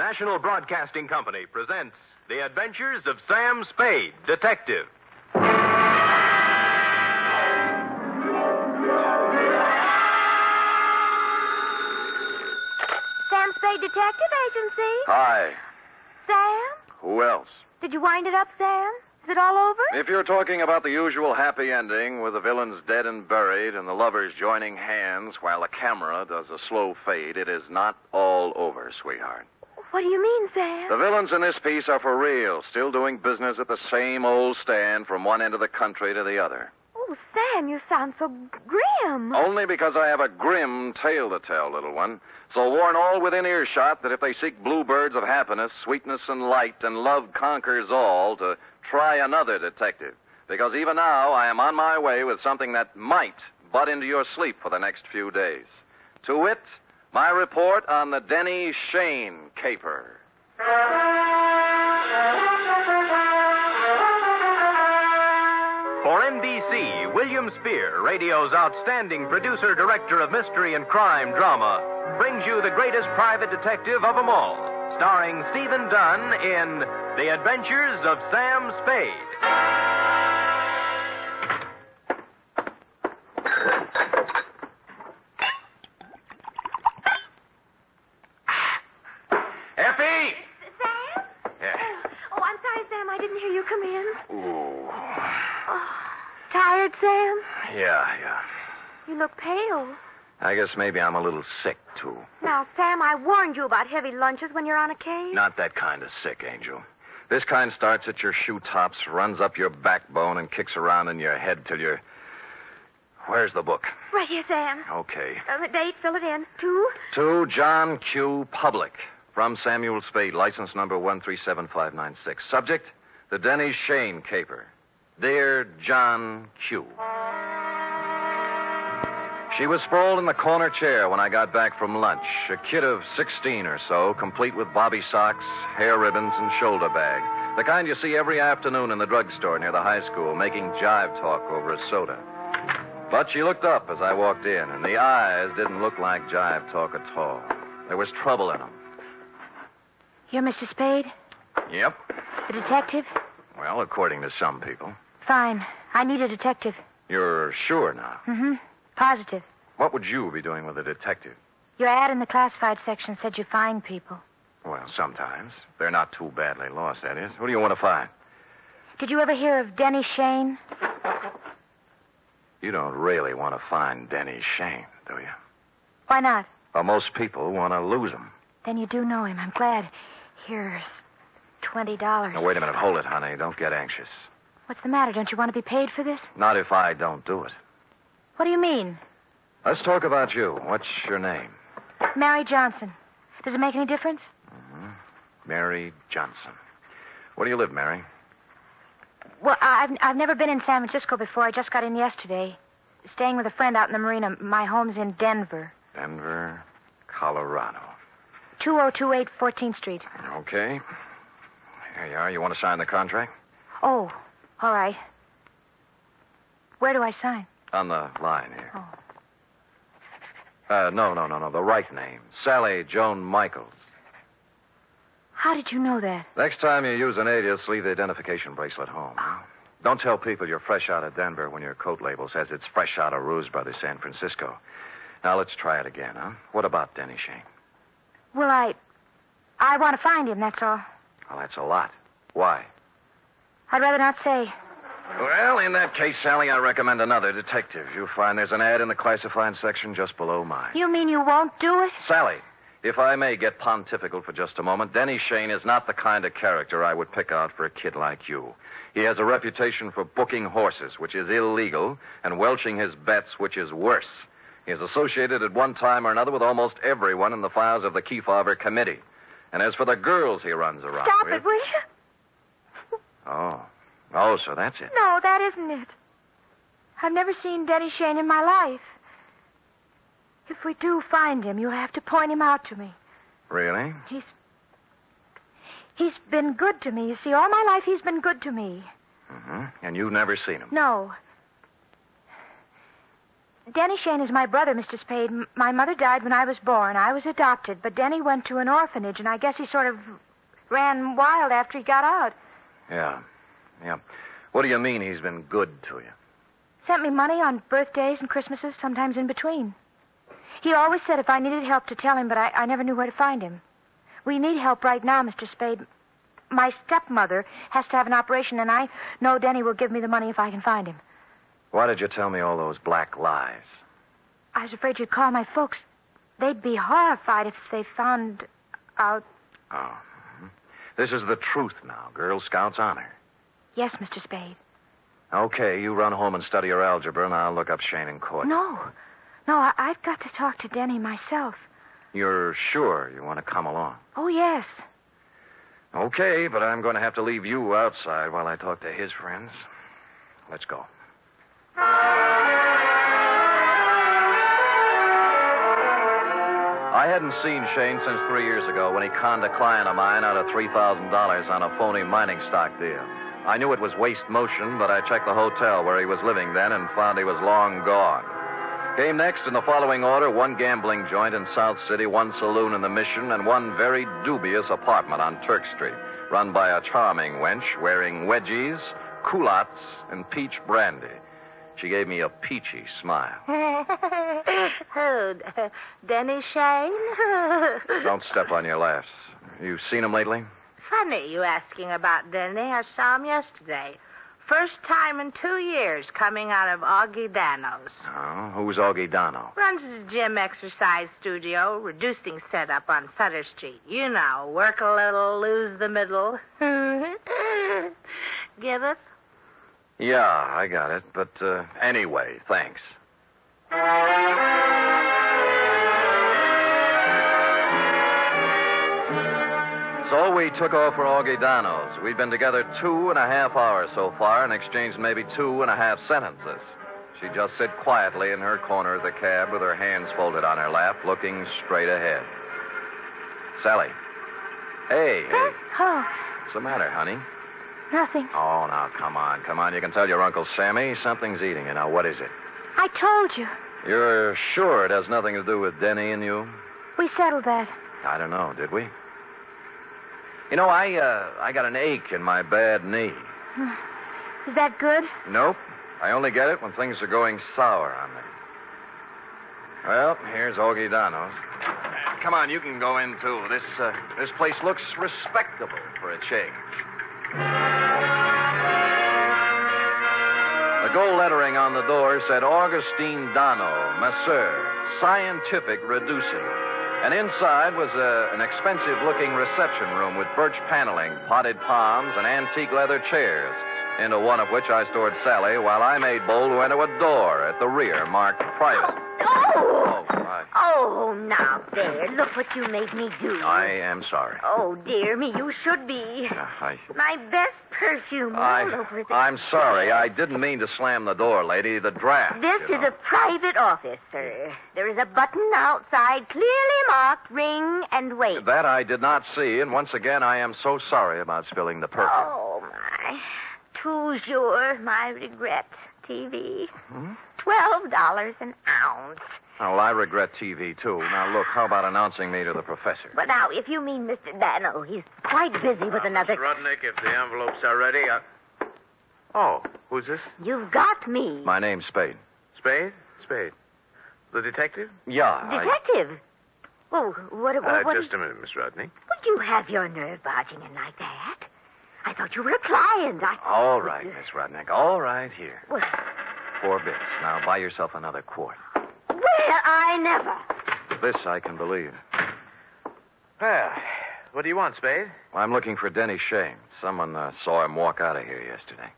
National Broadcasting Company presents The Adventures of Sam Spade, Detective. Sam Spade Detective Agency. Hi. Sam? Who else? Did you wind it up, Sam? Is it all over? If you're talking about the usual happy ending with the villains dead and buried and the lovers joining hands while the camera does a slow fade, it is not all over, sweetheart. What do you mean, Sam? The villains in this piece are for real, still doing business at the same old stand from one end of the country to the other. Oh, Sam, you sound so grim. Only because I have a grim tale to tell, little one. So warn all within earshot that if they seek bluebirds of happiness, sweetness, and light, and love conquers all, to try another detective. Because even now I am on my way with something that might butt into your sleep for the next few days. To wit, my report on the Denny Shane caper. For NBC, William Spier, radio's outstanding producer director of mystery and crime drama, brings you the greatest private detective of them all, starring Stephen Dunne in The Adventures of Sam Spade. Look pale. I guess maybe I'm a little sick, too. Now, Sam, I warned you about heavy lunches when you're on a case. Not that kind of sick, Angel. This kind starts at your shoe tops, runs up your backbone, and kicks around in your head till you're. Where's the book? Right here, Sam. Okay. Uh, the date, fill it in. Two. To John Q. Public. From Samuel Spade, license number 137596. Subject, the Denny Shane caper. Dear John Q. She was sprawled in the corner chair when I got back from lunch. A kid of 16 or so, complete with bobby socks, hair ribbons, and shoulder bag. The kind you see every afternoon in the drugstore near the high school, making jive talk over a soda. But she looked up as I walked in, and the eyes didn't look like jive talk at all. There was trouble in them. You're Mr. Spade? Yep. The detective? Well, according to some people. Fine. I need a detective. You're sure now. Mm-hmm. Positive. What would you be doing with a detective? Your ad in the classified section said you find people. Well, sometimes. They're not too badly lost, that is. Who do you want to find? Did you ever hear of Denny Shane? You don't really want to find Denny Shane, do you? Why not? Well, most people want to lose him. Then you do know him. I'm glad. Here's twenty dollars. Now, wait a minute. Hold it, honey. Don't get anxious. What's the matter? Don't you want to be paid for this? Not if I don't do it. What do you mean? Let's talk about you. What's your name? Mary Johnson. Does it make any difference? Mm-hmm. Mary Johnson. Where do you live, Mary? Well, I've I've never been in San Francisco before. I just got in yesterday. Staying with a friend out in the marina. My home's in Denver. Denver, Colorado. 2028 14th Street. Okay. Here you are. You want to sign the contract? Oh, all right. Where do I sign? On the line here. Oh. Uh, no, no, no, no. The right name. Sally Joan Michaels. How did you know that? Next time you use an alias, leave the identification bracelet home. Oh. Don't tell people you're fresh out of Denver when your coat label says it's fresh out of Roos Brothers, San Francisco. Now let's try it again, huh? What about Denny Shane? Well, I. I want to find him, that's all. Well, that's a lot. Why? I'd rather not say. Well, in that case, Sally, I recommend another detective. You'll find there's an ad in the classified section just below mine. You mean you won't do it? Sally, if I may get pontifical for just a moment, Denny Shane is not the kind of character I would pick out for a kid like you. He has a reputation for booking horses, which is illegal, and welching his bets, which is worse. He is associated at one time or another with almost everyone in the files of the Kefauver Committee. And as for the girls he runs around Stop with... it, will you? Oh. So that's it. No, that isn't it. I've never seen Denny Shane in my life. If we do find him, you'll have to point him out to me. Really? He's. He's been good to me. You see, all my life he's been good to me. Mm-hmm. And you've never seen him. No. Denny Shane is my brother, Mr. Spade. M- My mother died when I was born. I was adopted, but Denny went to an orphanage, and I guess he sort of ran wild after he got out. Yeah. Yeah. What do you mean he's been good to you? Sent me money on birthdays and Christmases, sometimes in between. He always said if I needed help to tell him, but I, I never knew where to find him. We need help right now, Mr. Spade. My stepmother has to have an operation, and I know Denny will give me the money if I can find him. Why did you tell me all those black lies? I was afraid you'd call my folks. They'd be horrified if they found out. Oh. mhm. This is the truth now. Girl Scouts honor. Yes, Mr. Spade. Okay, you run home and study your algebra, and I'll look up Shane in court. No. No, I, I've got to talk to Denny myself. You're sure you want to come along? Oh, yes. Okay, but I'm going to have to leave you outside while I talk to his friends. Let's go. I hadn't seen Shane since three years ago when he conned a client of mine out of $3,000 on a phony mining stock deal. I knew it was waste motion, but I checked the hotel where he was living then and found he was long gone. Came next in the following order one gambling joint in South City, one saloon in the Mission, and one very dubious apartment on Turk Street, run by a charming wench wearing wedgies, culottes, and peach brandy. She gave me a peachy smile. oh, Denny Shane? Don't step on your laughs. You've seen him lately? Funny you asking about Denny. I saw him yesterday. First time in two years coming out of Augie Dano's. Oh, who's Augie Dono? Runs his gym exercise studio, reducing setup on Sutter Street. You know, work a little, lose the middle. Get it? Yeah, I got it. But uh, anyway, thanks. So we took off for Augudano's. We'd been together two and a half hours so far and exchanged maybe two and a half sentences. She just sit quietly in her corner of the cab with her hands folded on her lap, looking straight ahead. Sally. Hey, hey. Oh, What's the matter, honey? nothing. Oh, now, come on, come on. You can tell your Uncle Sammy something's eating you. Now, what is it? I told you. You're sure it has nothing to do with Denny and you? We settled that. I don't know, did we? You know, I, uh, I got an ache in my bad knee. Is that good? Nope. I only get it when things are going sour on me. Well, here's Augie Dono's. Come on, you can go in, too. This, uh, this place looks respectable for a change. The gold lettering on the door said Augustine Dono, Masseur, Scientific Reducing. And inside was a, an expensive looking reception room with birch paneling, potted palms, and antique leather chairs, into one of which I stored Sally while I made bold to enter a door at the rear marked private. Oh! Now there. Look what you made me do. I am sorry. Oh, dear me, you should be. Uh, I, My best perfume I, all over the. I'm sorry. I didn't mean to slam the door, lady. The draft. This is know. a private office, sir. There is a button outside clearly marked ring and wait. That I did not see, and once again, I am so sorry about spilling the perfume. Oh, my. Toujours, my regret. TV. Hmm? Twelve dollars an ounce. Oh, well, I regret TV, too. Now, look, how about announcing me to the professor? But now, if you mean Mr. Dano, he's quite busy with another. Miss Rudnick, if the envelopes are ready, I... Oh, who's this? You've got me. My name's Spade. Spade? Spade. The detective? Yeah. I- Detective. Oh, what, what, Uh, what just a minute, Miss Rudnick. Would you have your nerve barging in like that? I thought you were a client. I... All right, Miss Rudnick. All right, here. Well, Four bits. Now, buy yourself another quart. Well, I never. This I can believe. Well, what do you want, Spade? I'm looking for Denny Shane. Someone uh, saw him walk out of here yesterday.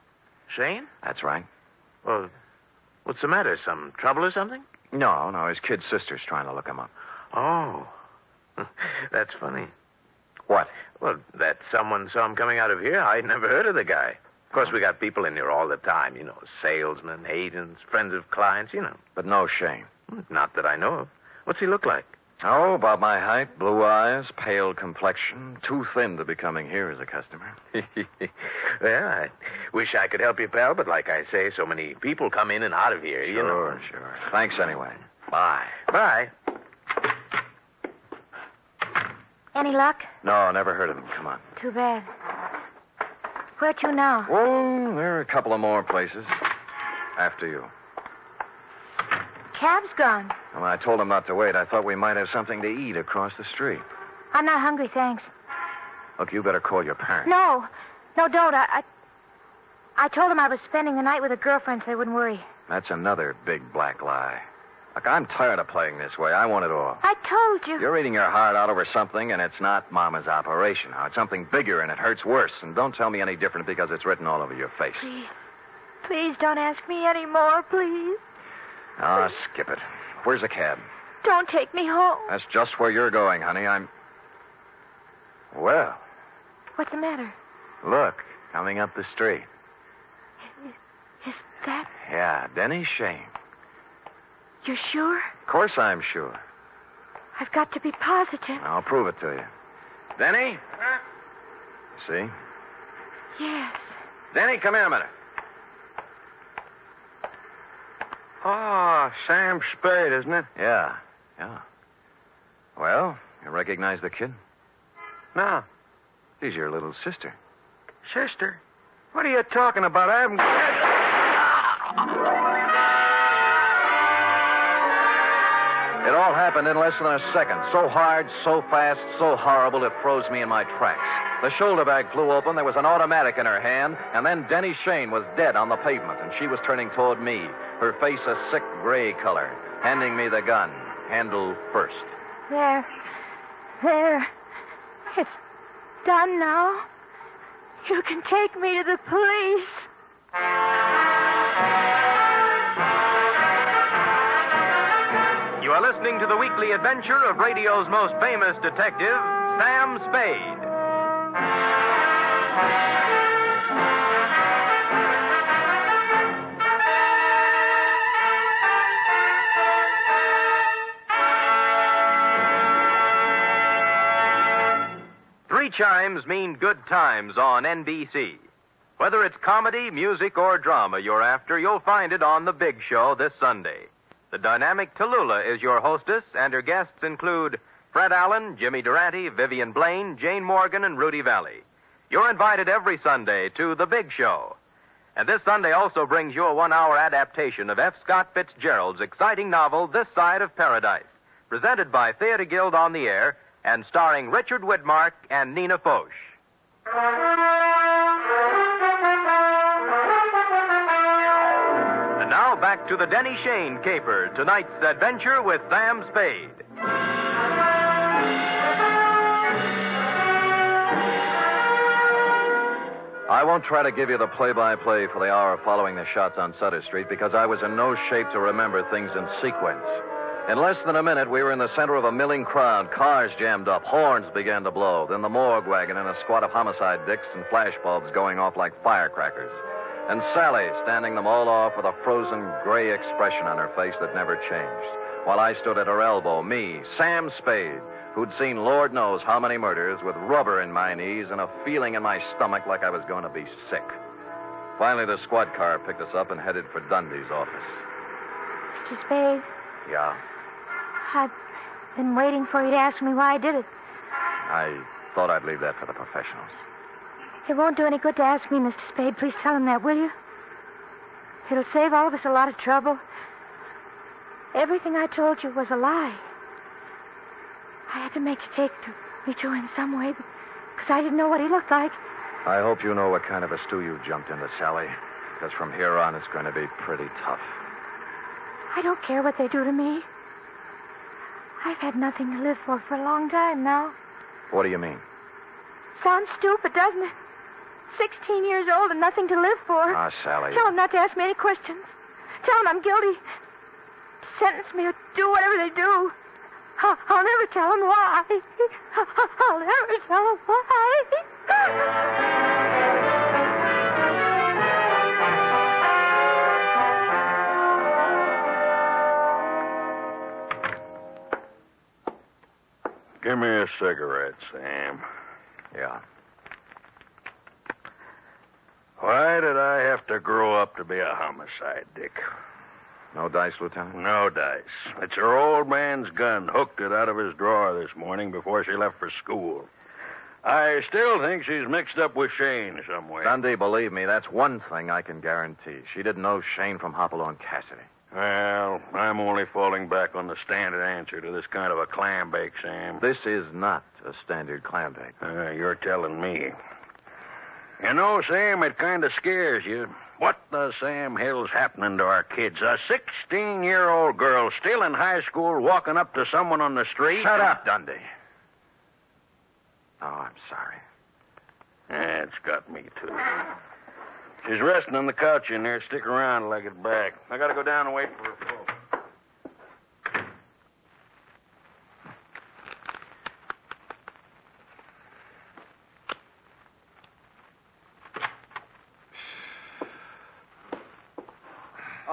Shane? That's right. Well, what's the matter? Some trouble or something? No, no, his kid sister's trying to look him up. Oh. That's funny. What? Well, that someone saw him coming out of here. I'd never heard of the guy. Of course, we got people in here all the time, you know, salesmen, agents, friends of clients, you know. But no shame. Not that I know of. What's he look like? Oh, about my height, blue eyes, pale complexion, too thin to be coming here as a customer. well, I wish I could help you, pal, but like I say, so many people come in and out of here, you know. Sure, sure. Thanks anyway. Bye. Bye. Any luck? No, never heard of him. Come on. Too bad. Where to now? Oh, there are a couple of more places. After you. Cab's gone. Well, I told him not to wait. I thought we might have something to eat across the street. I'm not hungry, thanks. Look, you better call your parents. No, no, don't. I, I, I told him I was spending the night with a girlfriend so they wouldn't worry. That's another big black lie. Look, I'm tired of playing this way. I want it all. I told you. You're eating your heart out over something, and it's not Mama's operation. Now, it's something bigger, and it hurts worse. And don't tell me any different because it's written all over your face. Please, please don't ask me any more, please. Ah, skip it. Where's the cab? Don't take me home. That's just where you're going, honey. I'm. Well, What's the matter? look, coming up the street. Is that. Yeah, Denny Shane. You're sure? Of course I'm sure. I've got to be positive. I'll prove it to you. Denny? Huh? See? Yes. Denny, come here a minute. Oh, Sam Spade, isn't it? Yeah, yeah. Well, you recognize the kid? No. He's your little sister. Sister? What are you talking about? I haven't. It all happened in less than a second. So hard, so fast, so horrible, it froze me in my tracks. The shoulder bag flew open, there was an automatic in her hand, and then Denny Shane was dead on the pavement, and she was turning toward me, her face a sick gray color, handing me the gun, handle first. There. There. It's done now. You can take me to the police. The weekly adventure of radio's most famous detective, Sam Spade. Three chimes mean good times on NBC. Whether it's comedy, music, or drama you're after, you'll find it on The Big Show this Sunday. The dynamic Tallulah is your hostess, and her guests include Fred Allen, Jimmy Durante, Vivian Blaine, Jane Morgan, and Rudy Vallee. You're invited every Sunday to The Big Show. And this Sunday also brings you a one hour adaptation of F. Scott Fitzgerald's exciting novel, This Side of Paradise, presented by Theater Guild on the Air and starring Richard Widmark and Nina Foch. Back to the Denny Shane caper, tonight's adventure with Sam Spade. I won't try to give you the play by play for the hour following the shots on Sutter Street because I was in no shape to remember things in sequence. In less than a minute, we were in the center of a milling crowd. Cars jammed up, horns began to blow, then the morgue wagon and a squad of homicide dicks and flashbulbs going off like firecrackers. And Sally standing them all off with a frozen gray expression on her face that never changed. While I stood at her elbow, me, Sam Spade, who'd seen Lord knows how many murders with rubber in my knees and a feeling in my stomach like I was going to be sick. Finally, the squad car picked us up and headed for Dundy's office. Mr. Spade, Yeah, I've been waiting for you to ask me why I did it. I thought I'd leave that for the professionals. It won't do any good to ask me, Mr. Spade. Please tell him that, will you? It'll save all of us a lot of trouble. Everything I told you was a lie. I had to make you take to me to him some way because I didn't know what he looked like. I hope you know what kind of a stew you jumped into, Sally, because from here on it's going to be pretty tough. I don't care what they do to me. I've had nothing to live for for a long time now. What do you mean? Sounds stupid, doesn't it? Sixteen years old and nothing to live for. Ah, Sally. Tell them not to ask me any questions. Tell them I'm guilty. Sentence me or do whatever they do. I'll, I'll never tell them why. I'll never tell them why. Give me a cigarette, Sam. Yeah. Why did I have to grow up to be a homicide, Dick? No dice, Lieutenant? No dice. It's her old man's gun. Hooked it out of his drawer this morning before she left for school. I still think she's mixed up with Shane somewhere. Dundy, believe me, that's one thing I can guarantee. She didn't know Shane from Hopalong Cassidy. Well, I'm only falling back on the standard answer to this kind of a clam bake, Sam. This is not a standard clam bake. Uh, you're telling me. You know, Sam, it kind of scares you. What the Sam Hill's happening to our kids? A 16 year old girl still in high school walking up to someone on the street? Shut up, Dundy. Oh, I'm sorry. Yeah, it's got me, too. She's resting on the couch in there. Stick around till I get back. I gotta go down and wait for her folks.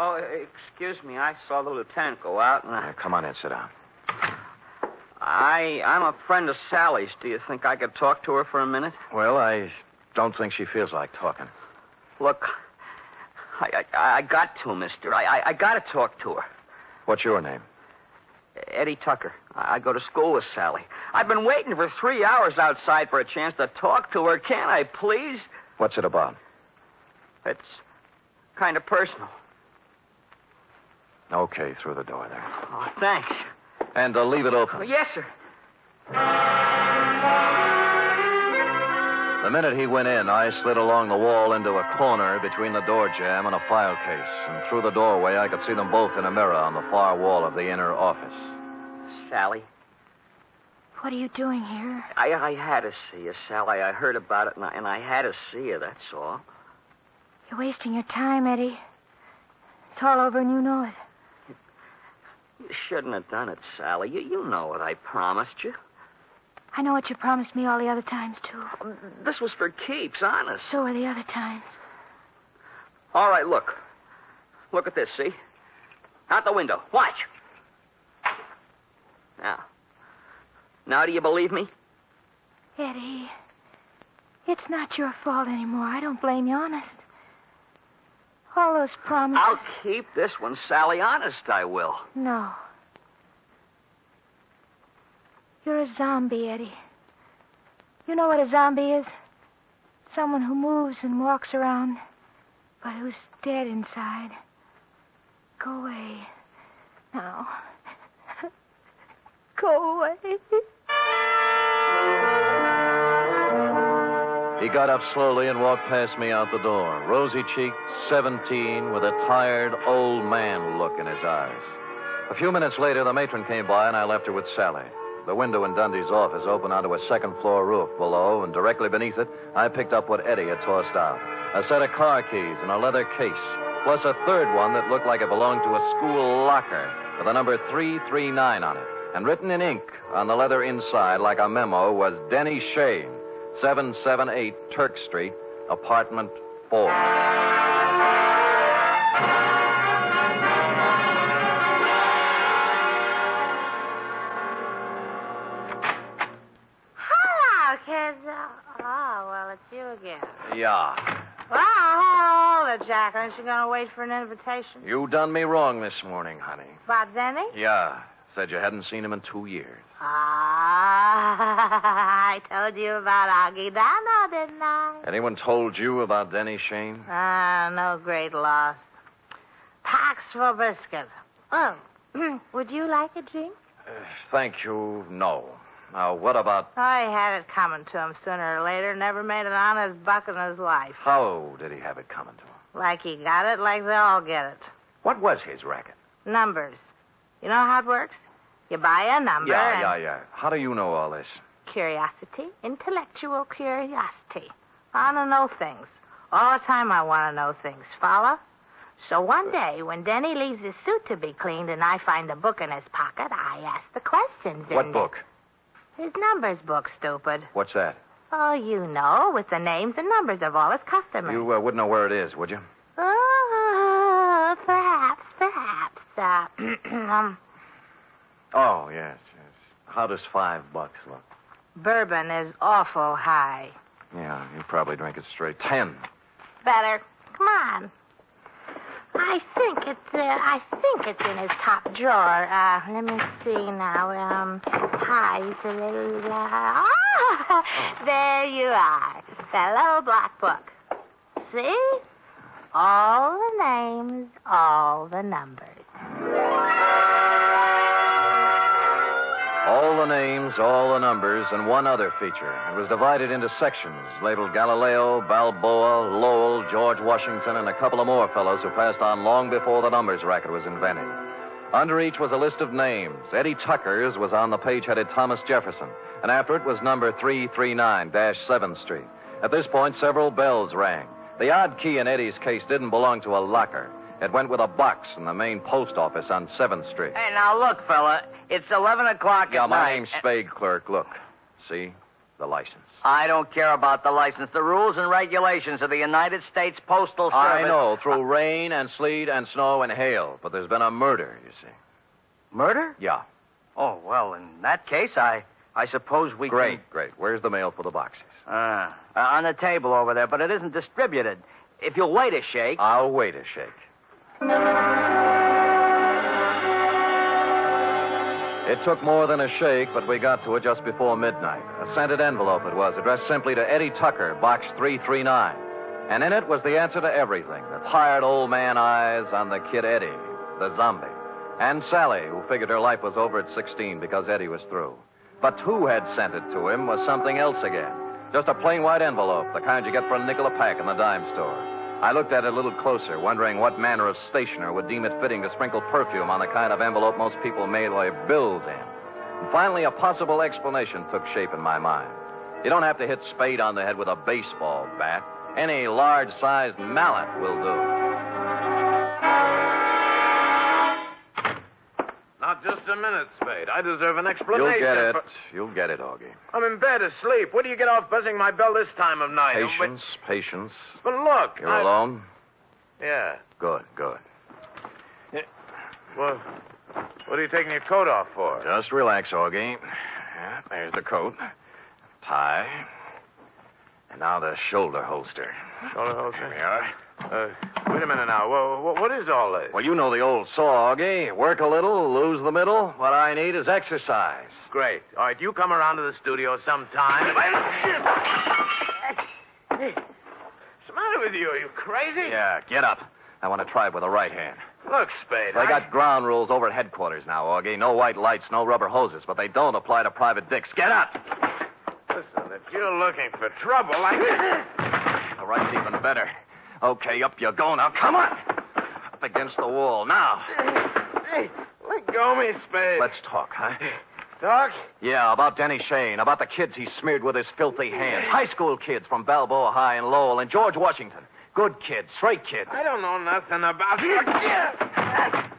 Oh, excuse me. I saw the lieutenant go out, and I, come on in, sit down. I I'm a friend of Sally's. Do you think I could talk to her for a minute? Well, I don't think she feels like talking. Look, I I, I got to, Mister. I, I I got to talk to her. What's your name? Eddie Tucker. I, I go to school with Sally. I've been waiting for three hours outside for a chance to talk to her. Can't I, please? What's it about? It's kind of personal. Okay, through the door there. Oh, thanks. And uh, leave it Oh, open. yes, sir. The minute he went in, I slid along the wall into a corner between the door jamb and a file case. And through the doorway, I could see them both in a mirror on the far wall of the inner office. Sally, What are you doing here? I I had to see you, Sally. I heard about it, and I, and I had to see you. That's all. You're wasting your time, Eddie. It's all over and you know it. You shouldn't have done it, Sally. You you know what I promised you. I know what you promised me all the other times, too. Um, this was for keeps, honest. So are the other times. All right, look. Look at this, see? Out the window. Watch. Now. Now do you believe me? Eddie, it's not your fault anymore. I don't blame you, honest. All those promises. I'll keep this one, Sally. Honest, I will. No. You're a zombie, Eddie. You know what a zombie is? Someone who moves and walks around, but who's dead inside. Go away. Now. Go away. He got up slowly and walked past me out the door, rosy cheeked, 17, with a tired old man look in his eyes. A few minutes later, the matron came by, and I left her with Sally. The window in Dundy's office opened onto a second floor roof below, and directly beneath it, I picked up what Eddie had tossed out a set of car keys and a leather case, plus a third one that looked like it belonged to a school locker with the number 339 on it. And written in ink on the leather inside, like a memo, was Denny Shane, 778 Turk Street, apartment 4. Hello, kids. Oh, well, it's you again. Yeah. Well, hold it, Jack. Aren't you going to wait for an invitation? You done me wrong this morning, honey. About Denny? Yeah. Said you hadn't seen him in two years. Ah, I told you about Augie Dano, didn't I? Anyone told you about Denny Shane? Ah, no great loss. Pax for biscuit. Oh, would you like a drink? Uh, thank you, no. Now, what about Oh, he had it coming to him sooner or later. Never made an honest buck in his life. how did he have it coming to him? Like he got it, like they all get it. What was his racket? Numbers. You know how it works? You buy a number. Yeah, yeah, yeah. How do you know all this? Curiosity, intellectual curiosity. I want to know things. All the time I want to know things. Follow? So one day, when Denny leaves his suit to be cleaned and I find a book in his pocket, I ask the questions in What it. book? His numbers book, stupid. What's that? Oh, you know, with the names and numbers of all his customers. You uh, wouldn't know where it is, would you? Oh, perhaps, perhaps. Uh, um, Oh, yes, yes. How does five bucks look? bourbon is awful high. Yeah, you probably drink it straight. Ten. Better. Come on. I think it's uh, I think it's in his top drawer. Uh, let me see now. Um, pies. Uh, ah, there you are, fellow black book. See, all the names, all the numbers. All the names, all the numbers, and one other feature. It was divided into sections, labeled Galileo, Balboa, Lowell, George Washington, and a couple of more fellows who passed on long before the numbers racket was invented. Under each was a list of names. Eddie Tucker's was on the page headed Thomas Jefferson, and after it was number 339 7th Street. At this point, several bells rang. The odd key in Eddie's case didn't belong to a locker. It went with a box in the main post office on 7th Street. Hey, now look, fella. It's 11 o'clock Yeah, at my name's Spade Clerk. Look. See? The license. I don't care about the license. The rules and regulations of the United States Postal Service. I know, through rain and sleet and snow and hail. But there's been a murder, you see. Murder? Yeah. Oh, well, in that case, I I suppose we Great, great. Where's the mail for the boxes? can... Uh, uh, on the table over there, but it isn't distributed. If you'll wait a shake. I'll wait a shake. It took more than a shake, but we got to it just before midnight. A scented envelope it was, addressed simply to Eddie Tucker, Box 339. And in it was the answer to everything the tired old man eyes on the kid Eddie, the zombie, and Sally, who figured her life was over at 16 because Eddie was through. But who had sent it to him was something else again. Just a plain white envelope, the kind you get for a nickel a pack in the dime store. I looked at it a little closer, wondering what manner of stationer would deem it fitting to sprinkle perfume on the kind of envelope most people mail their bills in. And finally, a possible explanation took shape in my mind. You don't have to hit Spade on the head with a baseball bat. Any large sized mallet will do. A minute, Spade. I deserve an explanation. You'll get it. for- You'll get it, Augie. I'm in bed asleep. What do you get off buzzing my bell this time of night? Patience, patience. But, but look. You're I- alone? Yeah. Good, good. Well, what are you taking your coat off for? Just relax, Augie. Yeah, there's the coat, tie, and now the shoulder holster. Shoulder holster? There we are. Uh, wait a minute now. Well, what, what is all this? Well, you know the old saw, Augie. Work a little, lose the middle. What I need is exercise. Great. All right, you come around to the studio sometime. What's the matter with you? Are you crazy? Yeah, get up. I want to try it with the right hand. Look, Spade. They I... got ground rules over at headquarters now, Augie. No white lights, no rubber hoses, but they don't apply to private dicks. Get up! You're looking for trouble, I... The right's even better. Okay, up you go now. Come on! Up against the wall. Now, Hey, let go me, Spade. let's talk, huh? talk. Yeah, about Denny Shane, about the kids he smeared with his filthy hands. High school kids from Balboa High and Lowell and George Washington. Good kids, straight kids. I don't know nothing about...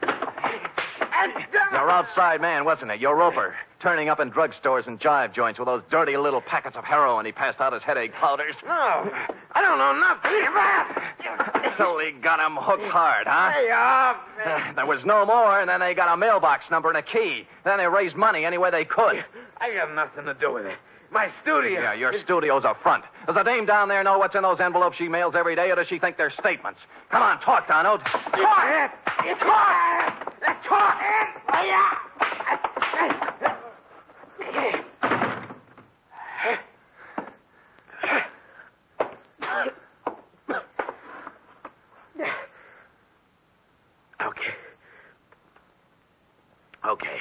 Your outside man, wasn't it? Your roper. Turning up in drugstores and jive joints with those dirty little packets of heroin he passed out as headache powders. No, I don't know nothing about... So he got him hooked hard, huh? Hey. Uh, There was no more, and then they got a mailbox number and a key. Then they raised money any way they could. I got nothing to do with it. My studio. Yeah, your studio's a front. Does the dame down there know what's in those envelopes she mails every day, or does she think they're statements? Come on, talk, Donald. Talk! Talk! Eh? Oh, okay. Okay.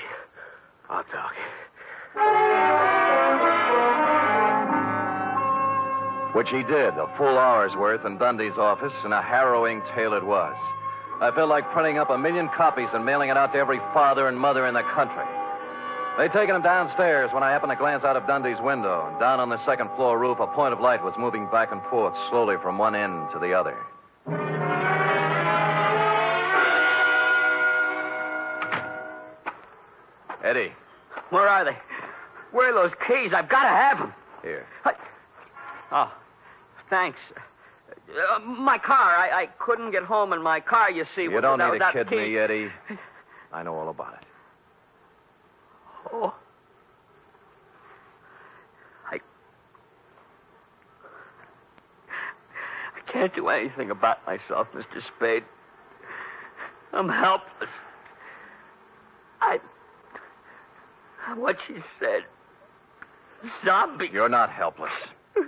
I'll talk. Which he did, a full hour's worth in Dundy's office, and a harrowing tale it was. I felt like printing up a million copies and mailing it out to every father and mother in the country. They'd taken him downstairs when I happened to glance out of Dundy's window. And down on the second floor roof, a point of light was moving back and forth slowly from one end to the other. Eddie, Where are they? Where are those keys? I've got to have them. here. Oh, thanks. Uh, my car. I, I couldn't get home in my car, you see. You don't need that, to kid me, Eddie. I know all about it. Oh. I. I can't do anything about myself, Mr. Spade. I'm helpless. I. What she said. Zombie. You're not helpless.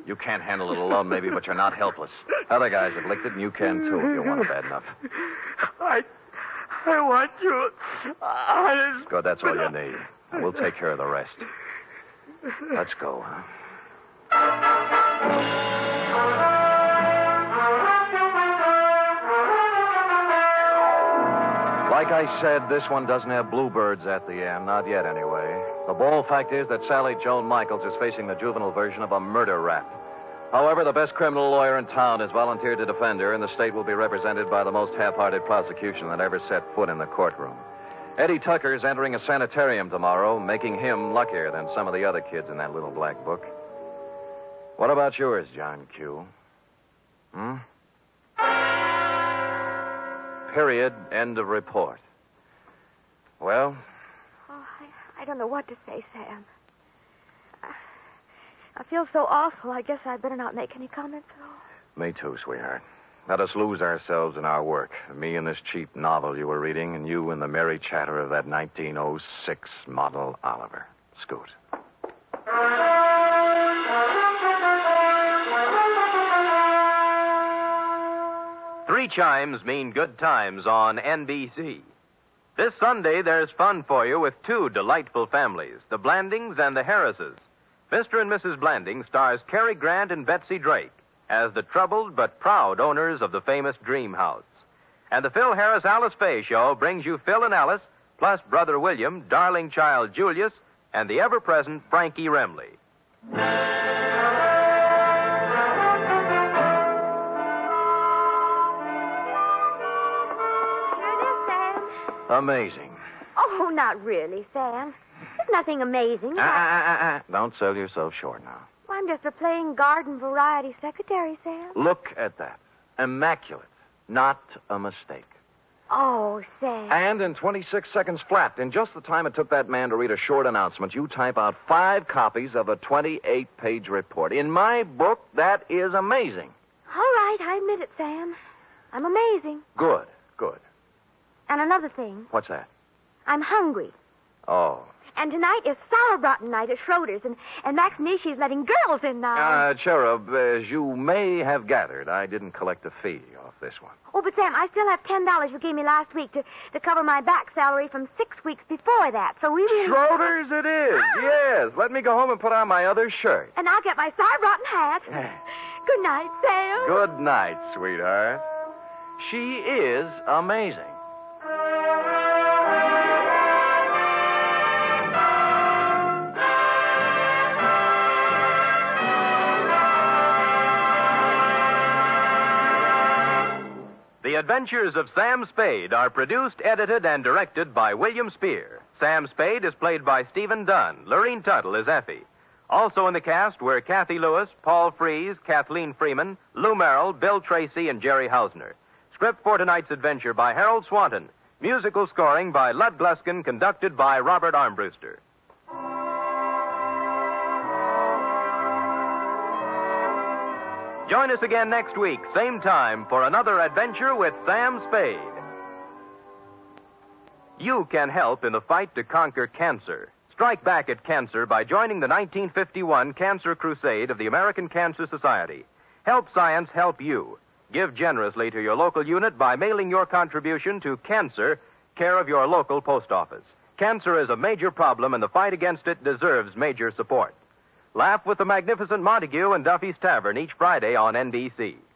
You can't handle it alone, maybe, but you're not helpless. Other guys have licked it, and you can too if you want it bad enough. I. I want you. Honest. Good, that's all you need. We'll take care of the rest. Let's go, huh? Like I said, this one doesn't have bluebirds at the end. Not yet, anyway. The bold fact is that Sally Joan Michaels is facing the juvenile version of a murder rap. However, the best criminal lawyer in town has volunteered to defend her, and the state will be represented by the most half hearted prosecution that ever set foot in the courtroom. Eddie Tucker's entering a sanitarium tomorrow, making him luckier than some of the other kids in that little black book. What about yours, John Q? Hmm? Period. End of report. Well, Oh, I, I don't know what to say, Sam. I, I feel so awful. I guess I'd better not make any comments at all. me too, sweetheart. Let us lose ourselves in our work. Me in this cheap novel you were reading, and you in the merry chatter of that 1906 model Oliver. Scoot. Three chimes mean good times on NBC. This Sunday, there's fun for you with two delightful families, the Blandings and the Harrises. Mr. and Mrs. Blanding stars Cary Grant and Betsy Drake as the troubled but proud owners of the famous Dream House. And the Phil Harris Alice Faye Show brings you Phil and Alice, plus brother William, darling child Julius, and the ever present Frankie Remley. Amazing. Oh, not really, Sam. There's nothing amazing. Ah, ah, ah, ah. Don't sell yourself short now. I'm just a plain garden variety secretary, Sam. Look at that. Immaculate. Not a mistake. Oh, Sam. And in 26 seconds flat, in just the time it took that man to read a short announcement, you type out five copies of a 28 page report. In my book, that is amazing. All right, I admit it, Sam. I'm amazing. Good, good. And another thing, What's that? I'm hungry. Oh. And tonight is sauerbraten night at Schroeder's, and, and Max Nishi's letting girls in now. Uh, Cherub, as you may have gathered, I didn't collect a fee off this one. oh, but Sam, I still have ten dollars you gave me last week to, to cover my back salary from six weeks before that. So we really Schroeder's it is, yes. Let me go home and put on my other shirt. And I'll get my sauerbraten hat. Good night, Sam. Good night, sweetheart. She is amazing. The Adventures of Sam Spade are produced, edited, and directed by William Spier. Sam Spade is played by Stephen Dunne. Lurene Tuttle is Effie. Also in the cast were Cathy Lewis, Paul Frees, Kathleen Freeman, Lou Merrill, Bill Tracy, and Jerry Hausner. Script for tonight's adventure by Harold Swanton. Musical scoring by Lud Gluskin, conducted by Robert Armbruster. Join us again next week, same time, for another adventure with Sam Spade. You can help in the fight to conquer cancer. Strike back at cancer by joining the 1951 Cancer Crusade of the American Cancer Society. Help science help you. Give generously to your local unit by mailing your contribution to Cancer, care of your local post office. Cancer is a major problem, and the fight against it deserves major support. Laugh with the magnificent Montague and Duffy's Tavern each Friday on NBC.